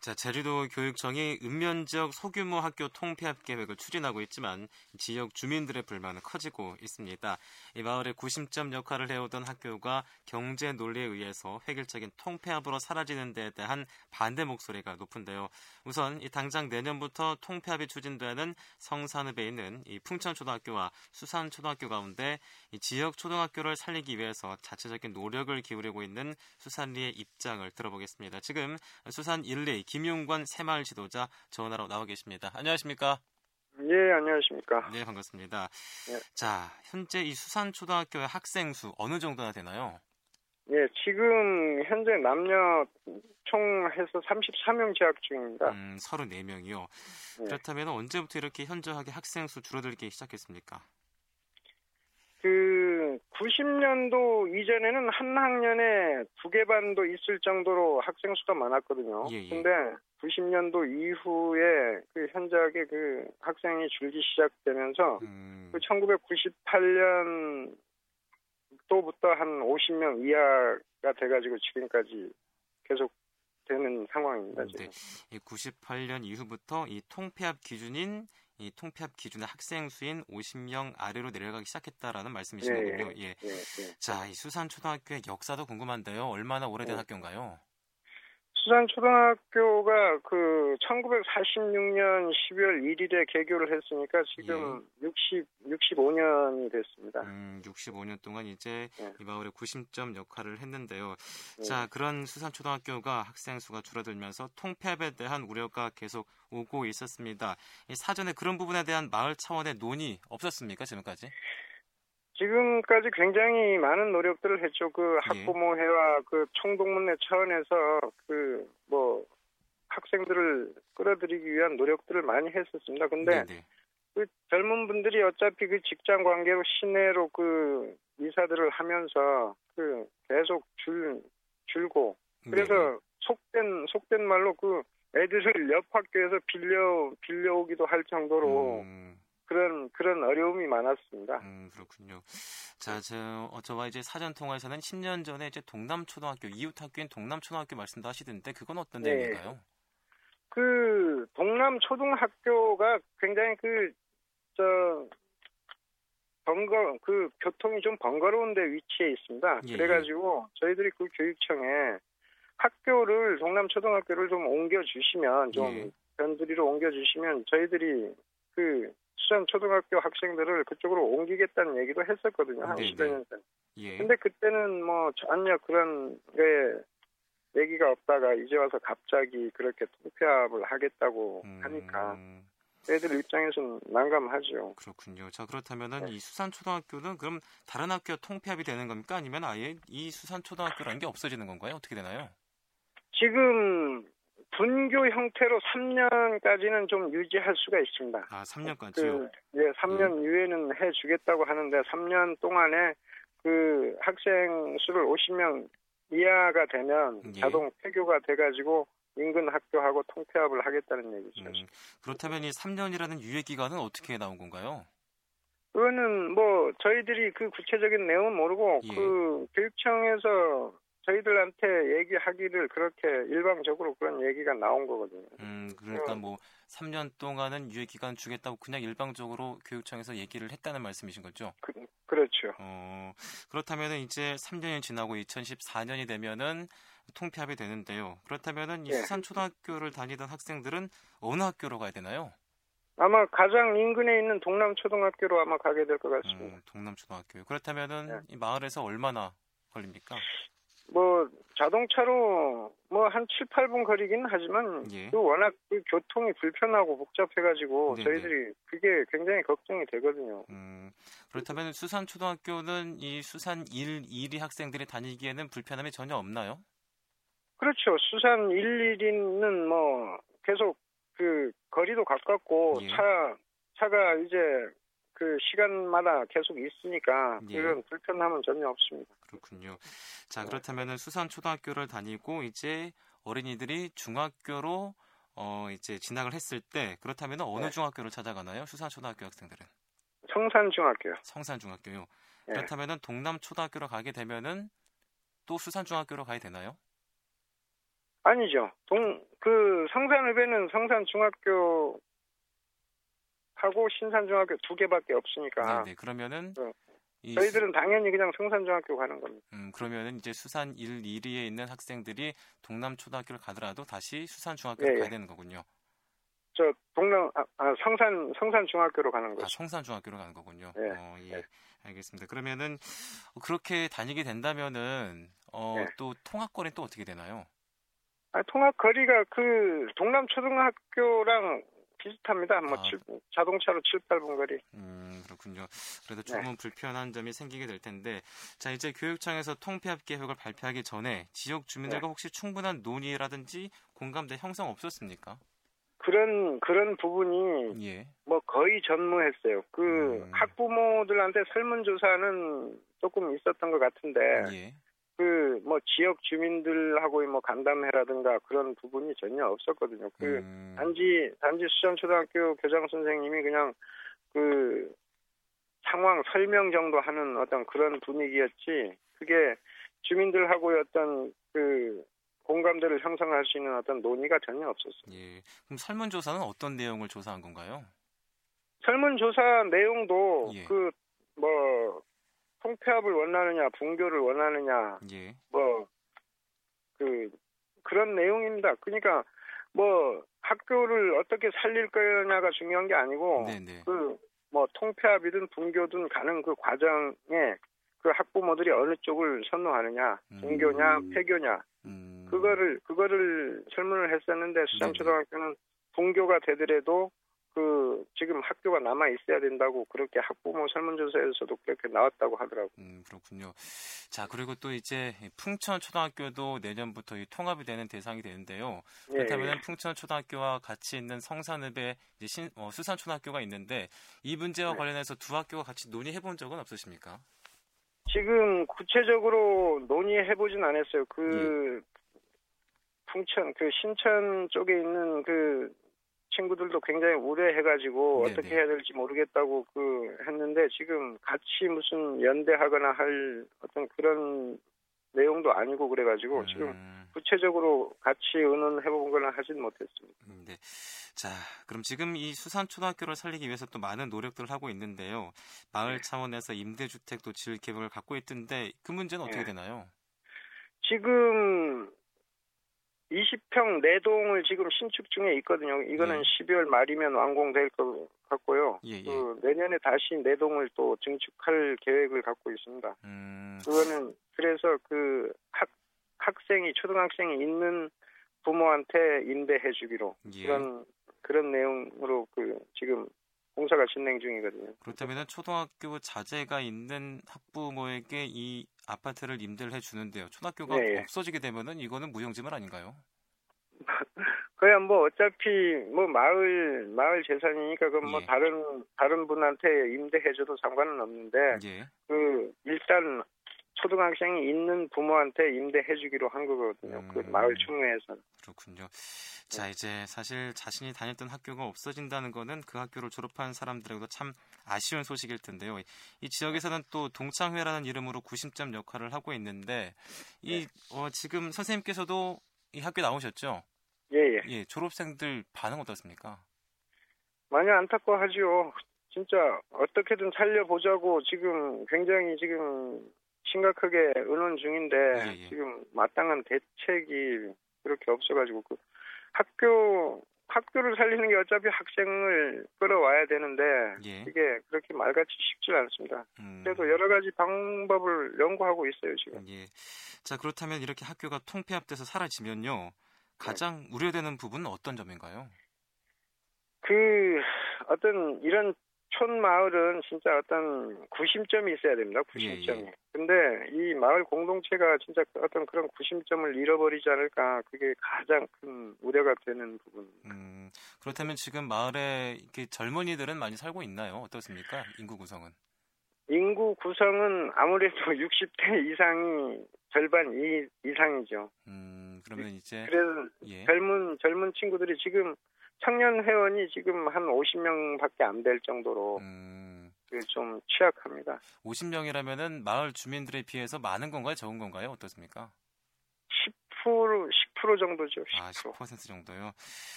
자, 제주도 교육청이 읍면 지역 소규모 학교 통폐합 계획을 추진하고 있지만 지역 주민들의 불만은 커지고 있습니다. 이 마을의 구심점 역할을 해오던 학교가 경제 논리에 의해서 획일적인 통폐합으로 사라지는 데에 대한 반대 목소리가 높은데요. 우선 이 당장 내년부터 통폐합이 추진되는 성산읍에 있는 이 풍천초등학교와 수산초등학교 가운데 이 지역 초등학교를 살리기 위해서 자체적인 노력을 기울이고 있는 수산리의 입장을 들어보겠습니다. 지금 수산 1리 김용관 새마을 지도자 전화로 나와 계십니다. 안녕하십니까? 예, 안녕하십니까? 네, 반갑습니다. 네. 자, 현재 이 수산 초등학교의 학생 수 어느 정도나 되나요? 예, 지금 현재 남녀 총 해서 33명 재학 중입니다. 음, 34명이요. 네. 그렇다면 언제부터 이렇게 현저하게 학생 수 줄어들기 시작했습니까? 그 90년도 이전에는 한 학년에 두 개 반도 있을 정도로 학생 수가 많았거든요. 예, 예. 근데 90년도 이후에 그 현저하게 그 학생이 줄기 시작되면서 음, 그 1998년 또부터 한 50명 이하가 돼가지고 지금까지 계속 되는 상황입니다. 지금. 네. 이 98년 이후부터 이 통폐합 기준인 이 통폐합 기준의 학생 수인 50명 아래로 내려가기 시작했다라는 말씀이신 예, 거군요. 예. 예, 예. 자, 이 수산 초등학교의 역사도 궁금한데요. 얼마나 오래된 네. 학교인가요? 수산 초등학교가 그 1946년 12월 1일에 개교를 했으니까 지금 60 65년이 됐습니다. 예. 음, 65년 동안 이제 네. 이 마을의 구심점 역할을 했는데요. 네. 자, 그런 수산 초등학교가 학생 수가 줄어들면서 통폐합에 대한 우려가 계속 오고 있었습니다. 이 사전에 그런 부분에 대한 마을 차원의 논의 없었습니까, 지금까지? 지금까지 굉장히 많은 노력들을 했죠. 그 예. 학부모회와 그 총동문회 차원에서 그 뭐 학생들을 끌어들이기 위한 노력들을 많이 했었습니다. 근데 네네. 그 젊은 분들이 어차피 그 직장 관계로 시내로 그 이사들을 하면서 그 계속 줄 줄고 그래서 네네. 속된 속된 말로 그 애들을 옆 학교에서 빌려 빌려오기도 할 정도로 음, 그런 그런 어려움이 많았습니다. 음, 그렇군요. 자, 저, 어, 저와 이제 사전 통화에서는 10년 전에 이제 동남 초등학교, 이웃 학교인 동남 초등학교 말씀도 하시던데 그건 어떤 네. 내용인가요? 그 동남 초등학교가 굉장히 그저 번거 그 교통이 좀 번거로운 데 위치해 있습니다. 예, 그래가지고 저희들이 그 교육청에 학교를 동남 초등학교를 좀 옮겨 주시면 좀 예. 변두리로 옮겨 주시면 저희들이 그 수산 초등학교 학생들을 그쪽으로 옮기겠다는 얘기도 했었거든요. 한 네, 10여 네. 년 전. 예. 근데 그때는 뭐 전혀 그런 게 얘기가 없다가 이제 와서 갑자기 그렇게 통폐합을 하겠다고 음, 하니까 애들 입장에서는 난감하죠. 그렇군요. 자, 그렇다면은 네. 이 수산 초등학교는 그럼 다른 학교 통폐합이 되는 겁니까? 아니면 아예 이 수산 초등학교라는 게 없어지는 건가요? 어떻게 되나요? 지금 분교 형태로 3년까지는 좀 유지할 수가 있습니다. 아, 3년까지요? 그, 예, 3년 이후에는 해주겠다고 하는데 3년 동안에 그 학생 수를 50명 이하가 되면 예. 자동 폐교가 돼가지고 인근 학교하고 통폐합을 하겠다는 얘기죠. 음, 그렇다면 이 3년이라는 유예 기간은 어떻게 나온 건가요? 그거는 뭐 저희들이 그 구체적인 내용은 모르고 예. 그 교육청에서 저희들한테 얘기하기를 그렇게 일방적으로 그런 얘기가 나온 거거든요. 음, 그러니까 어. 뭐 3년 동안은 유예 기간 주겠다고 그냥 일방적으로 교육청에서 얘기를 했다는 말씀이신 거죠? 그, 그렇죠. 어, 그렇다면은 이제 3년이 지나고 2014년이 되면은 통폐합이 되는데요. 그렇다면은 이 예. 수산 초등학교를 다니던 학생들은 어느 학교로 가야 되나요? 아마 가장 인근에 있는 동남 초등학교로 아마 가게 될 것 같습니다. 음, 동남 초등학교. 그렇다면은 네. 이 마을에서 얼마나 걸립니까? 뭐 자동차로 뭐 한 7, 8분 거리긴 하지만 예. 그 워낙 그 교통이 불편하고 복잡해가지고 네네. 저희들이 그게 굉장히 걱정이 되거든요. 음, 그렇다면 수산 초등학교는 이 수산 1, 2리 학생들이 다니기에는 불편함이 전혀 없나요? 그렇죠. 수산 1, 1위는 뭐 계속 그 거리도 가깝고 예. 차 차가 이제 그 시간마다 계속 있으니까 예. 그런 불편함은 전혀 없습니다. 그렇군요. 자, 그렇다면은 수산 초등학교를 다니고 이제 어린이들이 중학교로 어 이제 진학을 했을 때 그렇다면 어느 네. 중학교를 찾아가나요? 수산 초등학교 학생들은 성산 중학교요. 성산 중학교요. 예. 그렇다면은 동남 초등학교로 가게 되면은 또 수산 중학교로 가야 되나요? 아니죠. 동, 그 성산읍에는 성산 중학교 하고 신산 중학교 두 개밖에 없으니까. 네, 네. 그러면은 네. 이 저희들은 당연히 그냥 성산중학교 가는 겁니다. 음, 그러면은 이제 수산 1, 2리에 있는 학생들이 동남초등학교를 가더라도 다시 수산중학교를 예, 예. 가야 되는 거군요. 저 동남 아, 아, 성산 성산 중학교로 가는 아, 거죠. 성산 중학교로 가는 거군요. 네, 어, 예. 네. 알겠습니다. 그러면은 그렇게 다니게 된다면은 어, 네. 또 통학 거리는 또 어떻게 되나요? 아, 통학 거리가 그 동남 초등학교랑 비슷합니다. 뭐 아. 칠- 자동차로 7, 8분 거리. 음, 그렇군요. 그래도 네. 조금은 불편한 점이 생기게 될 텐데, 자, 이제 교육청에서 통폐합 계획을 발표하기 전에 지역 주민들과 네. 혹시 충분한 논의라든지 공감대 형성 없었습니까? 그런 그런 부분이 예. 뭐 거의 전무했어요. 그 음. 학부모들한테 설문조사는 조금 있었던 것 같은데 예. 그 뭐 지역 주민들하고의 뭐 간담회라든가 그런 부분이 전혀 없었거든요. 그 음, 단지 단지 수전초등학교 교장 선생님이 그냥 그 상황 설명 정도 하는 어떤 그런 분위기였지 그게 주민들하고의 어떤 그 공감대를 형성할 수 있는 어떤 논의가 전혀 없었어요. 예. 그럼 설문조사는 어떤 내용을 조사한 건가요? 설문조사 내용도 예. 그뭐 통폐합을 원하느냐 분교를 원하느냐 예. 뭐그 그런 내용입니다. 그러니까 뭐 학교를 어떻게 살릴 거냐가 중요한 게 아니고 네네. 그뭐 통폐합이든 분교든 가는 그 과정에 그 학부모들이 어느 쪽을 선호하느냐 음. 분교냐 폐교냐 음, 그거를 그거를 설문을 했었는데 수산초등학교는 분교가 되더라도 그 지금 학교가 남아 있어야 된다고 그렇게 학부모 설문조사에서도 그렇게 나왔다고 하더라고. 음, 그렇군요. 자, 그리고 또 이제 풍천 초등학교도 내년부터 이 통합이 되는 대상이 되는데요. 예, 그렇다면 풍천 초등학교와 같이 있는 성산읍에 이제 신, 어, 수산 초등학교가 있는데 이 문제와 네. 관련해서 두 학교가 같이 논의해 본 적은 없으십니까? 지금 구체적으로 논의해 보진 않았어요. 그 예. 풍천 그 신천 쪽에 있는 그 친구들도 굉장히 우려해가지고 네네. 어떻게 해야 될지 모르겠다고 그 했는데 지금 같이 무슨 연대하거나 할 어떤 그런 내용도 아니고 그래가지고 지금 음, 구체적으로 같이 의논해보거나 하진 못했습니다. 음, 네. 자, 그럼 지금 이 수산초등학교를 살리기 위해서 또 많은 노력들을 하고 있는데요. 마을 네. 차원에서 임대주택도 지을 계획을 갖고 있던데 그 문제는 어떻게 네. 되나요? 지금 20평 네동을 지금 신축 중에 있거든요. 이거는 네. 12월 말이면 완공될 것 같고요. 예, 예. 그 내년에 다시 네동을 또 증축할 계획을 갖고 있습니다. 음, 그거는 그래서 그 학, 학생이 초등학생이 있는 부모한테 임대해 주기로 예. 그런 그런 내용으로 그 지금 공사가 진행 중이거든요. 그렇다면 초등학교 자제가 있는 학부모에게 이 아파트를 임대를 해주는데요. 초등학교가 네, 예. 없어지게 되면은 이거는 무용지물 아닌가요? 그야 뭐 어차피 뭐 마을 마을 재산이니까 그건 뭐 예. 다른 다른 분한테 임대해줘도 상관은 없는데 예. 그 일단 초등학생이 있는 부모한테 임대해주기로 한 거거든요. 그 음. 마을 총회에서. 그렇군요. 자, 네. 이제 사실 자신이 다녔던 학교가 없어진다는 거는 그 학교를 졸업한 사람들에게도 참 아쉬운 소식일 텐데요. 이 지역에서는 또 동창회라는 이름으로 구심점 역할을 하고 있는데 이 네. 어, 지금 선생님께서도 이 학교 나오셨죠? 예, 예. 예, 졸업생들 반응 어떻습니까? 많이 안타까워하지요. 진짜 어떻게든 살려보자고 지금 굉장히 지금 심각하게 의논 중인데 예, 예. 지금 마땅한 대책이 그렇게 없어가지고 그 학교 학교를 살리는 게 어차피 학생을 끌어와야 되는데 예. 그게 그렇게 말같이 쉽지 않습니다. 음, 그래도 여러 가지 방법을 연구하고 있어요 지금. 예. 자, 그렇다면 이렇게 학교가 통폐합돼서 사라지면요. 네. 가장 우려되는 부분은 어떤 점인가요? 그 어떤 이런 촌 마을은 진짜 어떤 구심점이 있어야 됩니다. 구심점이. 예, 예. 근데 이 마을 공동체가 진짜 어떤 그런 구심점을 잃어버리지 않을까 그게 가장 큰 우려가 되는 부분. 음, 그렇다면 지금 마을에 이렇게 젊은이들은 많이 살고 있나요? 어떻습니까? 인구 구성은? 인구 구성은 아무래도 60대 이상이 절반 이, 이상이죠. 음, 그러면 이제 그래서 예. 젊은 젊은 친구들이 지금 청년 회원이 지금 한 50명밖에 안 될 정도로 음, 그좀 취약합니다. 50명이라면은 마을 주민들에 비해서 많은 건가요? 적은 건가요? 어떻습니까? 10% 10% 정도죠. 10%. 아, 10% 정도요.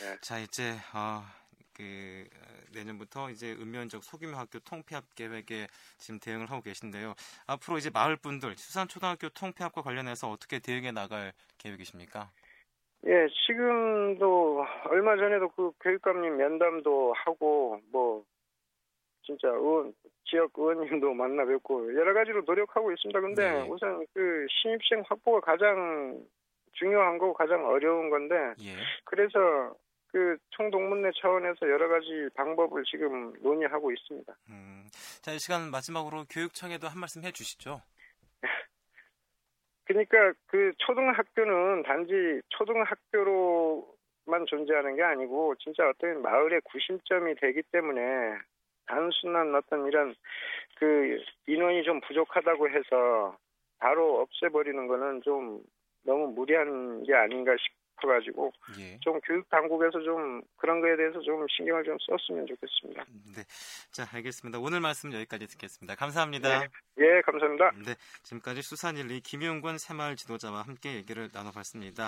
네. 자, 이제 어, 그 내년부터 이제 읍면적 소규모 학교 통폐합 계획에 지금 대응을 하고 계신데요. 앞으로 이제 마을 분들 수산 초등학교 통폐합과 관련해서 어떻게 대응해 나갈 계획이십니까? 예, 지금도 얼마 전에도 그 교육감님 면담도 하고 뭐 진짜 의원 지역 의원님도 만나 뵙고 여러 가지로 노력하고 있습니다. 근데 네. 우선 그 신입생 확보가 가장 중요한 거고 가장 어려운 건데 예. 그래서 그 총동문회 차원에서 여러 가지 방법을 지금 논의하고 있습니다. 음, 자, 이 시간 마지막으로 교육청에도 한 말씀 해주시죠. 그러니까 그 초등학교는 단지 초등학교로만 존재하는 게 아니고 진짜 어떤 마을의 구심점이 되기 때문에 단순한 어떤 이런 그 인원이 좀 부족하다고 해서 바로 없애버리는 거는 좀 너무 무리한 게 아닌가 싶어가지고 예. 좀 교육 당국에서 좀 그런 거에 대해서 좀 신경을 좀 썼으면 좋겠습니다. 네. 자, 알겠습니다. 오늘 말씀 여기까지 듣겠습니다. 감사합니다. 네. 예, 감사합니다. 네. 지금까지 수산일리 김용권 새마을 지도자와 함께 얘기를 나눠봤습니다.